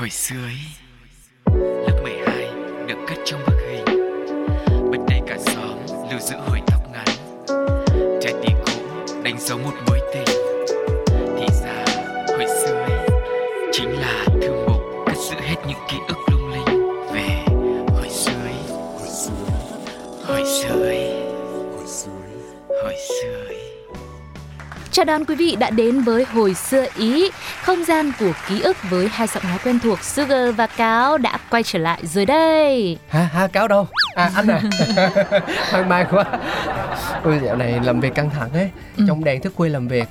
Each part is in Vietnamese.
Hồi xưa ấy Lớp 12 được cất trong bức hình. Bên đây cả xóm lưu giữ hồi tóc ngắn. Trái tim cũ đánh dấu một mối tình. Thì ra hồi xưa ấy Chính là thư mục cất giữ hết những ký ức lung linh. Về hồi xưa ấy Hồi xưa ấy Hồi xưa ấy. Chào đón quý vị đã đến với Hồi xưa Ý, không gian của ký ức với hai giọng nói quen thuộc Sugar và Cáo đã quay trở lại rồi đây. Hả? Hả? Cáo đâu? À anh à Hoang mang quá Ui dạo này làm việc căng thẳng ấy Ừ. Trong đèn thức khuya làm việc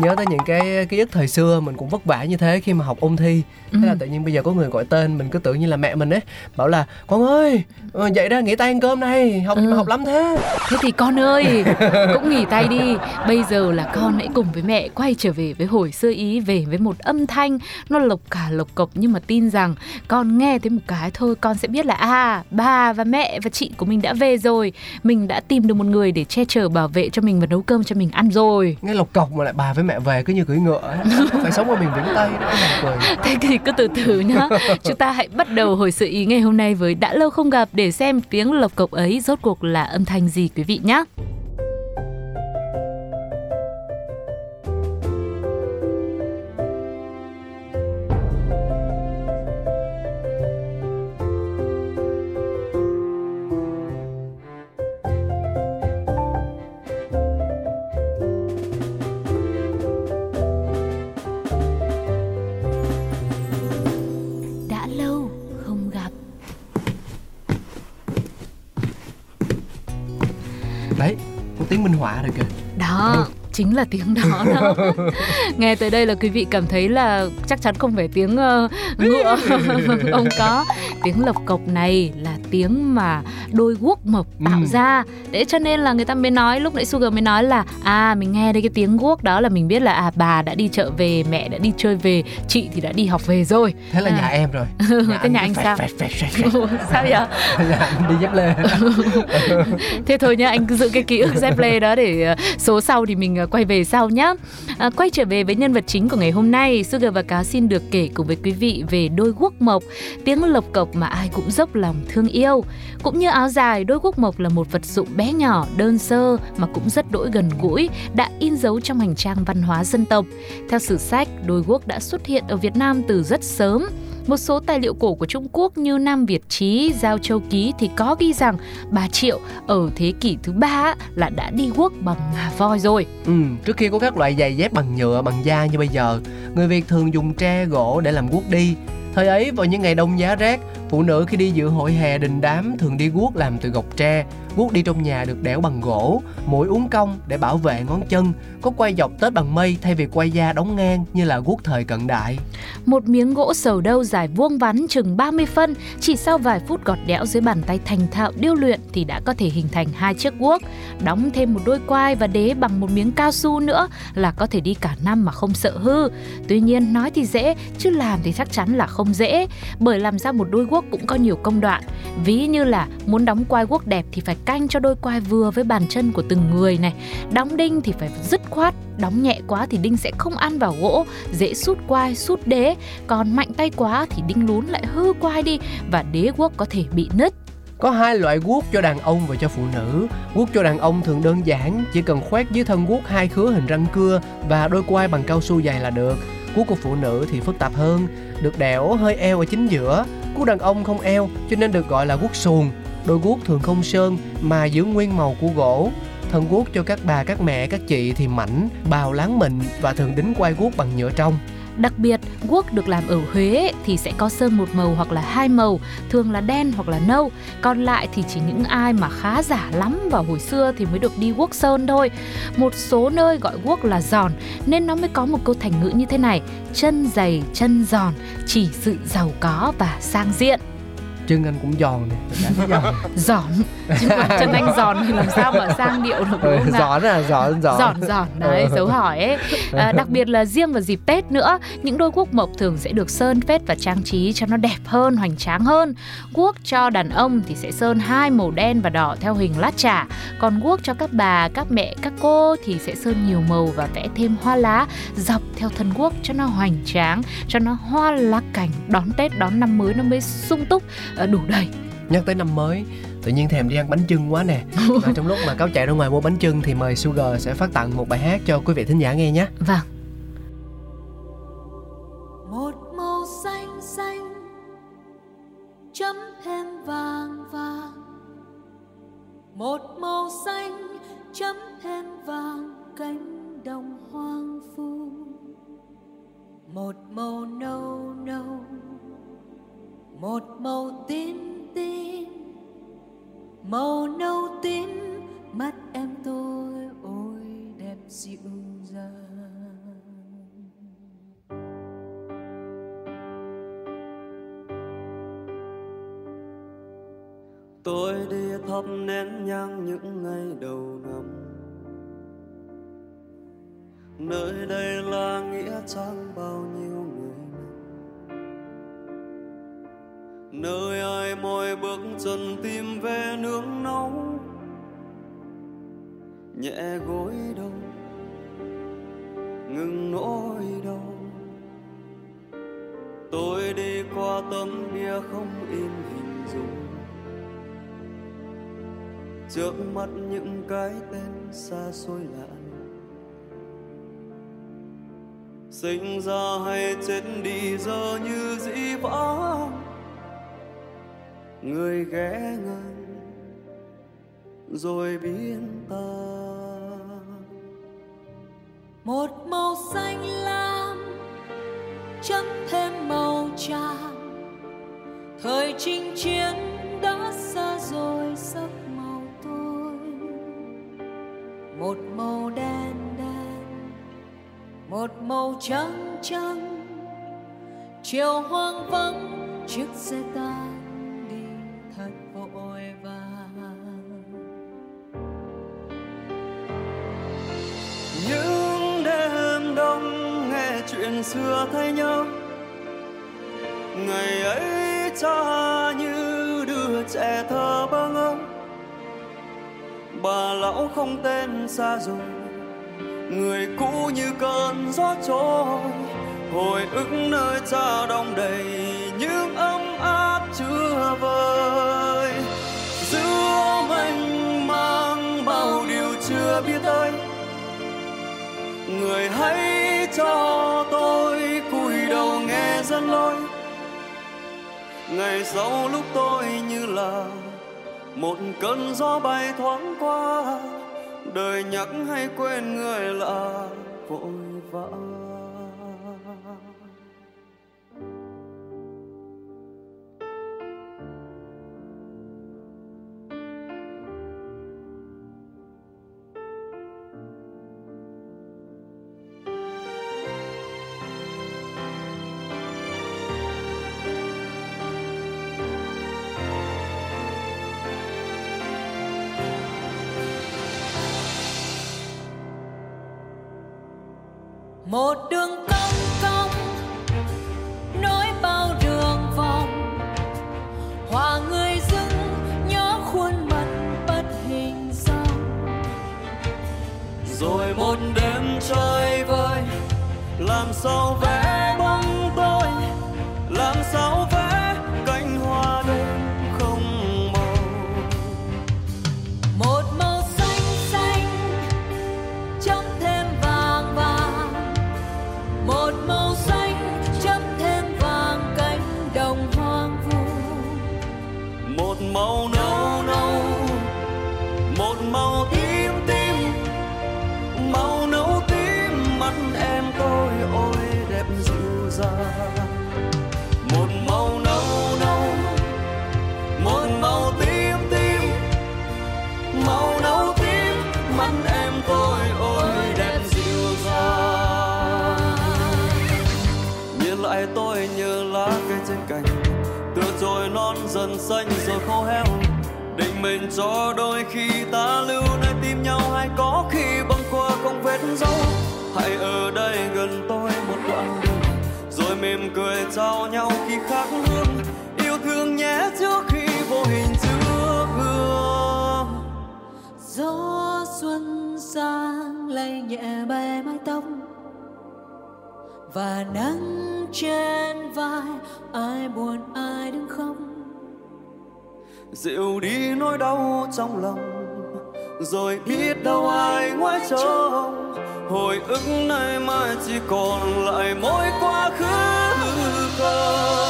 Nhớ tới những cái ký ức thời xưa Mình cũng vất vả như thế khi mà học ôn thi Thế là Ừ. tự nhiên bây giờ có người gọi tên Mình cứ tưởng như là mẹ mình ấy Bảo là Con ơi ờ, Dậy ra nghỉ tay ăn cơm này Học Ừ. học lắm thế Thế thì con ơi, cũng nghỉ tay đi. Bây giờ là con hãy cùng với mẹ quay trở về với Hồi xưa Ý, về với một âm thanh nó lộc cả lộc cộc nhưng mà tin rằng con nghe thấy một cái thôi con sẽ biết là à bà và mẹ và chị của mình đã về rồi. Mình đã tìm được một người để che chở bảo vệ cho mình và nấu cơm cho mình ăn rồi. Nghe lộc cọc mà lại bà với mẹ về cứ như cưỡi ngựa ấy. Phải sống ở miền Vĩnh Tây đó cười Thế thì cứ từ từ nhá Chúng ta hãy bắt đầu hồi sự ý ngày hôm nay với đã lâu không gặp để xem tiếng lộc cộc ấy rốt cuộc là âm thanh gì quý vị nhé. Minh họa rồi kìa. Đó chính là tiếng đó đó. Nghe tới đây là quý vị cảm thấy là chắc chắn không phải tiếng ờ, ngựa. Không có. Tiếng lộc cộc này là tiếng mà đôi guốc mộc tạo Ừ. ra để cho nên là người ta mới nói lúc nãy Sugar mới nói là à mình nghe đây cái tiếng guốc đó là mình biết là à bà đã đi chợ về mẹ đã đi chơi về chị thì đã đi học về rồi Thế là À. nhà em rồi thế nhà anh sao phẹt, phẹt, phẹt, phẹt, phẹt. sao vậy đi dép lê Thế thôi nhá, anh cứ giữ cái ký ức Zeplay đó để ờ, số sau thì mình ờ, quay về sau nhá. À, quay trở về với nhân vật chính của ngày hôm nay, Sugar và Cáo xin được kể cùng với quý vị về đôi guốc mộc, tiếng lộc cộc mà ai cũng dốc lòng thương yêu. Cũng như áo dài, đôi guốc mộc là một vật dụng bé nhỏ, đơn sơ mà cũng rất đỗi gần gũi, đã in dấu trong hành trang văn hóa dân tộc. Theo sử sách, đôi guốc đã xuất hiện ở Việt Nam từ rất sớm. Một số tài liệu cổ của Trung Quốc như Nam Việt Chí, Giao Châu Ký thì có ghi rằng bà Triệu ở thế kỷ thứ ba là đã đi guốc bằng ngà voi rồi. Ừ, trước kia có các loại giày dép bằng nhựa, bằng da như bây giờ, người Việt thường dùng tre, gỗ để làm guốc đi. Thời ấy vào những ngày đông giá rét, phụ nữ khi đi dự hội hè đình đám thường đi guốc làm từ gọc tre. Guốc đi trong nhà được đẽo bằng gỗ, mũi uốn cong để bảo vệ ngón chân, có quay dọc tết bằng mây thay vì quay da đóng ngang như là guốc thời cận đại. Một miếng gỗ sầu đâu dài vuông vắn chừng 30 phân, chỉ sau vài phút gọt đẽo dưới bàn tay thành thạo điêu luyện thì đã có thể hình thành hai chiếc guốc. Đóng thêm một đôi quai và đế bằng một miếng cao su nữa là có thể đi cả năm mà không sợ hư. Tuy nhiên nói thì dễ, chứ làm thì chắc chắn là không dễ, bởi làm ra một đôi guốc cũng có nhiều công đoạn. Ví như là muốn đóng quai guốc đẹp thì phải canh cho đôi quai vừa với bàn chân của từng người này. Đóng đinh thì phải dứt khoát, đóng nhẹ quá thì đinh sẽ không ăn vào gỗ, dễ sút quai, sút đế, còn mạnh tay quá thì đinh lún lại hư quai đi và đế guốc có thể bị nứt. Có hai loại guốc cho đàn ông và cho phụ nữ. Guốc cho đàn ông thường đơn giản, chỉ cần khoét dưới thân guốc hai khứa hình răng cưa và đôi quai bằng cao su dày là được. Guốc của phụ nữ thì phức tạp hơn, được đẽo hơi eo ở chính giữa. Guốc đàn ông không eo cho nên được gọi là guốc xuồng. Đôi guốc thường không sơn mà giữ nguyên màu của gỗ. Thân guốc cho các bà, các mẹ, các chị thì mảnh, bào láng mịn và thường đính quai guốc bằng nhựa trong. Đặc biệt, guốc được làm ở Huế thì sẽ có sơn một màu hoặc là hai màu, thường là đen hoặc là nâu. Còn lại thì chỉ những ai mà khá giả lắm vào hồi xưa thì mới được đi guốc sơn thôi. Một số nơi gọi guốc là giòn nên nó mới có một câu thành ngữ như thế này: chân dày, chân giòn, chỉ sự giàu có và sang diện. Chân anh cũng giòn nè, giòn. Giòn, chứ chân anh giòn thì làm sao mà sang điệu được đúng không nào? giòn à giòn giòn. Giòn giòn. Đấy dấu hỏi ấy. À, đặc biệt là riêng vào dịp tết nữa những đôi guốc mộc thường sẽ được sơn phết và trang trí cho nó đẹp hơn hoành tráng hơn. Guốc cho đàn ông thì sẽ sơn hai màu đen và đỏ theo hình lát chả còn guốc cho các bà các mẹ các cô thì sẽ sơn nhiều màu và vẽ thêm hoa lá dọc theo thân guốc cho nó hoành tráng cho nó hoa lá cảnh đón tết đón năm mới nó mới sung túc ờ, đủ đầy. Nhắc tới năm mới tự nhiên thèm đi ăn bánh trưng quá nè. Mà trong lúc mà cáo chạy ra ngoài mua bánh trưng thì mời Sugar sẽ phát tặng một bài hát cho quý vị thính giả nghe nhé. Vâng màu nâu tím, mắt em tôi ôi đẹp dịu dàng. Tôi đi thắp nén nhang những ngày đầu năm. Nơi đây là nghĩa trang bao nhiêu nơi ai mỏi bước chân tìm về nương náu, nhẹ gối đầu, ngừng nỗi đau. Tôi đi qua tấm bia không in hình dung. Trước mắt những cái tên xa xôi lạ. Sinh ra hay chết đi giờ như dĩ vãng người ghé ngang, rồi biến ta. Một màu xanh lam, chấm thêm màu tràm. Thời chinh chiến đã xa rồi, giấc màu tôi. Một màu đen đen, một màu trắng trắng. Chiều hoang vắng, chiếc xe ta. Nghe xưa thay nhau. Ngày ấy cha như đứa trẻ thơ bơ ngơ. Bà lão không tên xa rồi người cũ như cơn gió trôi. Hồi ức nơi cha đông đầy những ấm áp chưa vơi giữa mênh mang bao điều chưa biết tới. Người hãy cho tôi, cúi đầu nghe dân lối ngày sau lúc tôi như là một cơn gió bay thoáng qua, đời nhắc hay quên người là vội vã. Một đường cong cong, nối bao đường vòng. Hòa người dưng nhớ khuôn mặt bất hình dong rồi một đêm chơi vơi, làm sao vẽ non dần xanh rồi khô héo. Định mình cho đôi khi ta lưu nơi tim nhau hay có khi băng qua không vết dấu. Hãy ở đây gần tôi một đoạn đường, rồi mỉm cười chào nhau khi khác hương yêu thương nhé trước khi vô hình trước gương. Gió xuân sang lay nhẹ bay mái tóc và nắng trên vai, ai buồn, ai đứng khóc dịu đi nỗi đau trong lòng, rồi biết đâu ai ngoái trông. Hồi ức nay mai chỉ còn lại mỗi quá khứ không?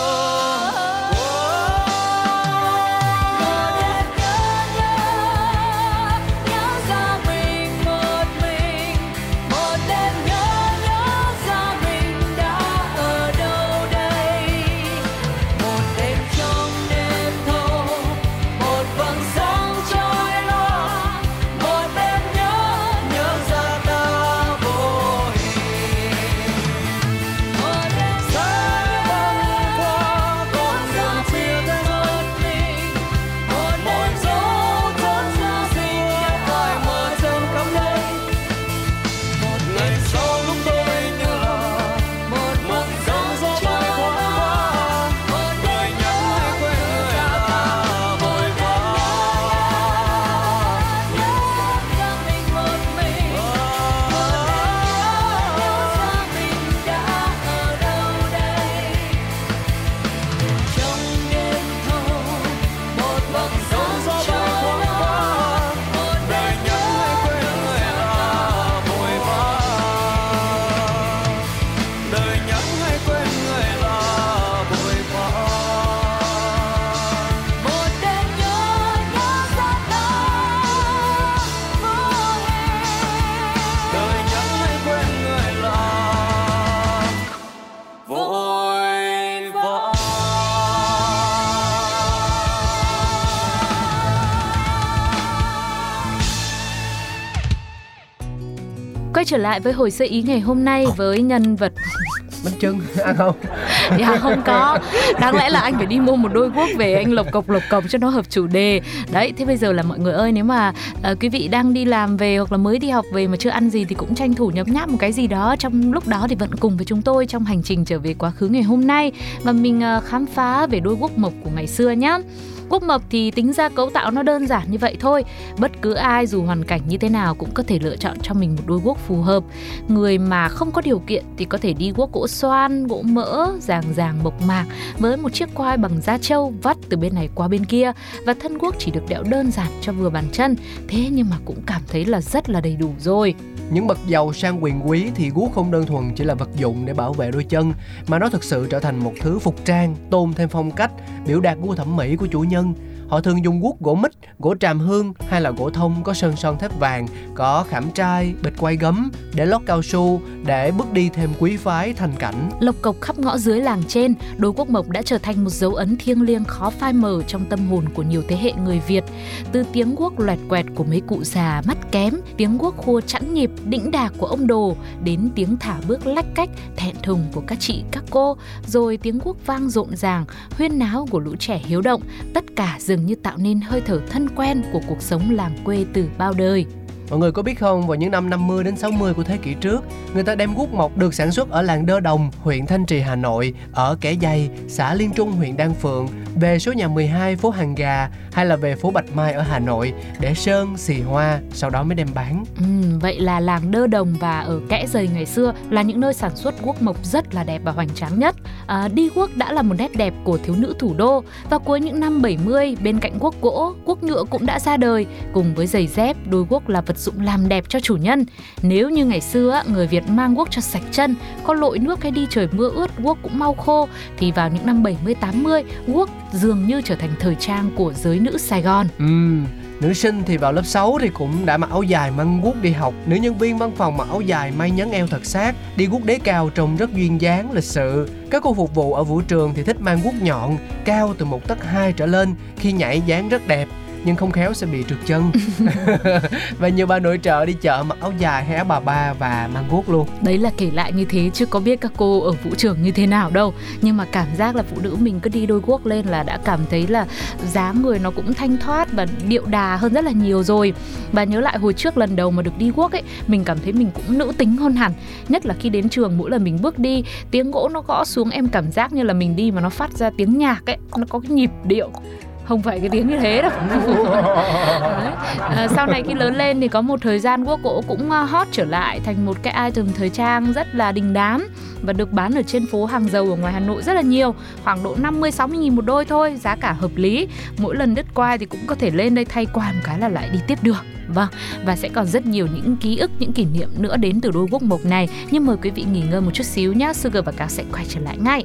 Quay trở lại với hồi sơ ý ngày hôm nay với nhân vật. Bánh trưng ăn không? Dạ không có. Đáng lẽ là anh phải đi mua một đôi guốc về Anh lộc cộc lộc cộc cho nó hợp chủ đề. Đấy thế bây giờ là mọi người ơi Nếu mà uh, quý vị đang đi làm về Hoặc là mới đi học về mà chưa ăn gì Thì cũng tranh thủ nhấm nháp một cái gì đó. Trong lúc đó thì vẫn cùng với chúng tôi Trong hành trình trở về quá khứ ngày hôm nay. Và mình uh, khám phá về đôi guốc mộc của ngày xưa nhá quốc mộc thì tính ra cấu tạo nó đơn giản như vậy thôi Bất cứ ai dù hoàn cảnh như thế nào Cũng có thể lựa chọn cho mình một đôi guốc phù hợp Người mà không có điều kiện thì có thể đi guốc gỗ xoan, gỗ mỡ, ràng ràng mộc mạc với một chiếc quai bằng da trâu vắt từ bên này qua bên kia và thân guốc chỉ được đẽo đơn giản cho vừa bàn chân. Thế nhưng mà cũng cảm thấy là rất là đầy đủ rồi những bậc giàu sang quyền quý thì guốc không đơn thuần chỉ là vật dụng để bảo vệ đôi chân, mà nó thực sự trở thành một thứ phục trang tôn thêm phong cách, biểu đạt gu thẩm mỹ của chủ nhân họ thường dùng guốc gỗ mít gỗ tràm hương hay là gỗ thông có sơn son thép vàng có khảm trai bịch quay gấm để lót cao su để bước đi thêm quý phái thành cảnh Lộc cộc khắp ngõ dưới làng trên, đôi quốc mộc đã trở thành một dấu ấn thiêng liêng khó phai mờ trong tâm hồn của nhiều thế hệ người Việt. Từ tiếng guốc loẹt quẹt của mấy cụ già mắt kém, tiếng guốc khua chẵn nhịp đĩnh đạc của ông đồ, đến tiếng thả bước lách cách thẹn thùng của các chị các cô, rồi tiếng guốc vang rộn ràng, huyên náo của lũ trẻ hiếu động, tất cả dường như tạo nên hơi thở thân quen của cuộc sống làng quê từ bao đời. Mọi người có biết không, vào những năm 50 đến 60 của thế kỷ trước, người ta đem gút mộc được sản xuất ở làng Đơ Đồng, huyện Thanh Trì, Hà Nội, ở Kẻ Dày, xã Liên Trung, huyện Đan Phượng, về số nhà 12 phố Hàng Gà hay là về phố Bạch Mai ở Hà Nội để sơn, xì hoa, sau đó mới đem bán. Ừ, vậy là làng Đơ Đồng và ở Kẽ Dày ngày xưa là những nơi sản xuất guốc mộc rất là đẹp và hoành tráng nhất. À, đi guốc đã là một nét đẹp của thiếu nữ thủ đô và cuối những năm 70 bên cạnh guốc gỗ, guốc nhựa cũng đã ra đời cùng với giày dép, đôi guốc là vật dụng làm đẹp cho chủ nhân. Nếu như ngày xưa người Việt mang guốc cho sạch chân, có lội nước hay đi trời mưa ướt guốc cũng mau khô thì vào những năm 70 80 guốc dường như trở thành thời trang của giới nữ Sài Gòn. Ừ, nữ sinh thì vào lớp 6 thì cũng đã mặc áo dài mang guốc đi học. Nữ nhân viên văn phòng mặc áo dài may nhấn eo thật sát, đi guốc đế cao trông rất duyên dáng, lịch sự. Các cô phục vụ ở vũ trường thì thích mang guốc nhọn, cao từ một tấc hai trở lên khi nhảy dáng rất đẹp nhưng không khéo sẽ bị trượt chân. Và nhiều bà nội trợ đi chợ mặc áo dài hay áo bà ba và mang guốc luôn. Đấy là kể lại như thế chứ có biết các cô ở vũ trường như thế nào đâu. Nhưng mà cảm giác là phụ nữ mình cứ đi đôi guốc lên là đã cảm thấy là dáng người nó cũng thanh thoát và điệu đà hơn rất là nhiều rồi. Và nhớ lại hồi trước lần đầu mà được đi guốc ấy Mình cảm thấy mình cũng nữ tính hơn hẳn. Nhất là khi đến trường mỗi lần mình bước đi Tiếng gỗ nó gõ xuống em cảm giác như là mình đi mà nó phát ra tiếng nhạc ấy Nó có cái nhịp điệu không phải cái tiếng như thế đâu Đấy. À, sau này khi lớn lên thì có một thời gian guốc gỗ cũng uh, hot trở lại thành một cái item thời trang rất là đình đám và được bán ở trên phố hàng dầu ở ngoài Hà Nội rất là nhiều khoảng độ 50 60 nghìn một đôi thôi giá cả hợp lý mỗi lần đứt quai thì cũng có thể lên đây thay quai một cái là lại đi tiếp được Vâng, và sẽ còn rất nhiều những ký ức, những kỷ niệm nữa đến từ đôi guốc mộc này. Nhưng mời quý vị nghỉ ngơi một chút xíu nhé, Sugar và Cáo sẽ quay trở lại ngay.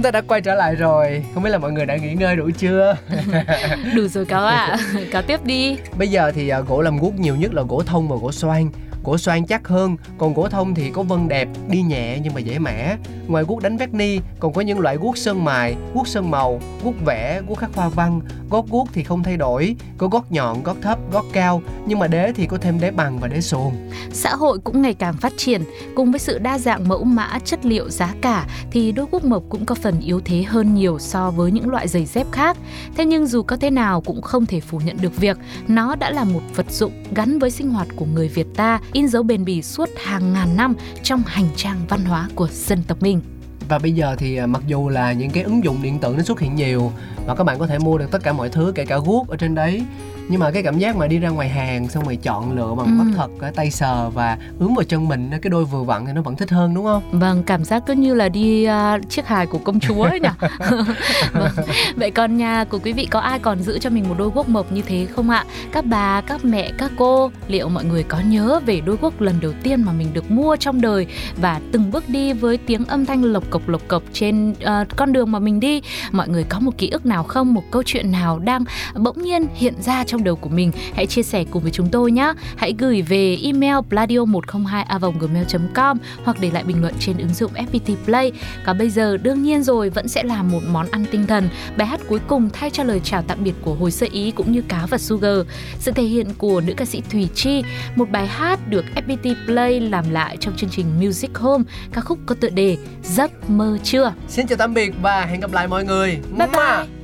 Chúng ta đã quay trở lại rồi. Không biết là mọi người đã nghỉ ngơi đủ chưa? Đủ rồi Cáo ạ, Cáo tiếp đi. bây giờ thì à, gỗ làm guốc nhiều nhất là gỗ thông và gỗ xoan cổ xoan chắc hơn còn gỗ thông thì có vân đẹp đi nhẹ nhưng mà dễ mẻ. Ngoài guốc đánh vét ni còn có những loại guốc sơn mài guốc sơn màu guốc vẽ guốc khắc hoa văn. Gót guốc thì không thay đổi có gót nhọn gót thấp gót cao nhưng mà đế thì có thêm đế bằng và đế xuồng. Xã hội cũng ngày càng phát triển, cùng với sự đa dạng mẫu mã, chất liệu, giá cả thì đôi guốc mộc cũng có phần yếu thế hơn nhiều so với những loại giày dép khác. Thế nhưng dù có thế nào cũng không thể phủ nhận được việc nó đã là một vật dụng gắn với sinh hoạt của người Việt ta, in dấu bền bỉ suốt hàng ngàn năm trong hành trang văn hóa của dân tộc mình. và bây giờ thì à, mặc dù là những cái ứng dụng điện tử nó xuất hiện nhiều và các bạn có thể mua được tất cả mọi thứ kể cả guốc ở trên đấy nhưng mà cái cảm giác mà đi ra ngoài hàng xong rồi chọn lựa bằng Ừ. mắt thật cái tay sờ và ướm vào chân mình cái đôi vừa vặn thì nó vẫn thích hơn đúng không Vâng, cảm giác cứ như là đi à, chiếc hài của công chúa ấy nhỉ. vâng. Vậy còn nhà của quý vị có ai còn giữ cho mình một đôi guốc mộc như thế không ạ? Các bà, các mẹ, các cô, liệu mọi người có nhớ về đôi guốc lần đầu tiên mà mình được mua trong đời và từng bước đi với tiếng âm thanh lộc cộc lộc cộc trên à, con đường mà mình đi? Mọi người có một ký ức nào không? Một câu chuyện nào đang bỗng nhiên hiện ra trong đầu của mình? Hãy chia sẻ cùng với chúng tôi nhé. Hãy gửi về email pladio 102 gmail com hoặc để lại bình luận trên ứng dụng FPT Play. Còn bây giờ đương nhiên rồi vẫn sẽ là một món ăn tinh thần. Bài hát cuối cùng thay cho lời chào tạm biệt của hồi sơ ý cũng như cáo và Sugar. Sự thể hiện của nữ ca sĩ Thùy Chi, một bài hát được FPT Play làm lại trong chương trình Music Home, ca khúc có tựa đề Giấc mơ chưa. xin chào tạm biệt và hẹn gặp lại mọi người Bye Mua. bye.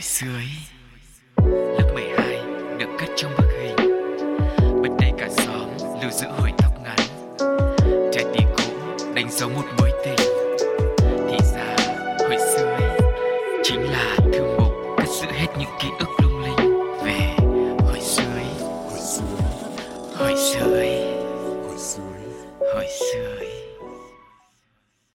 Hồi xưa ấy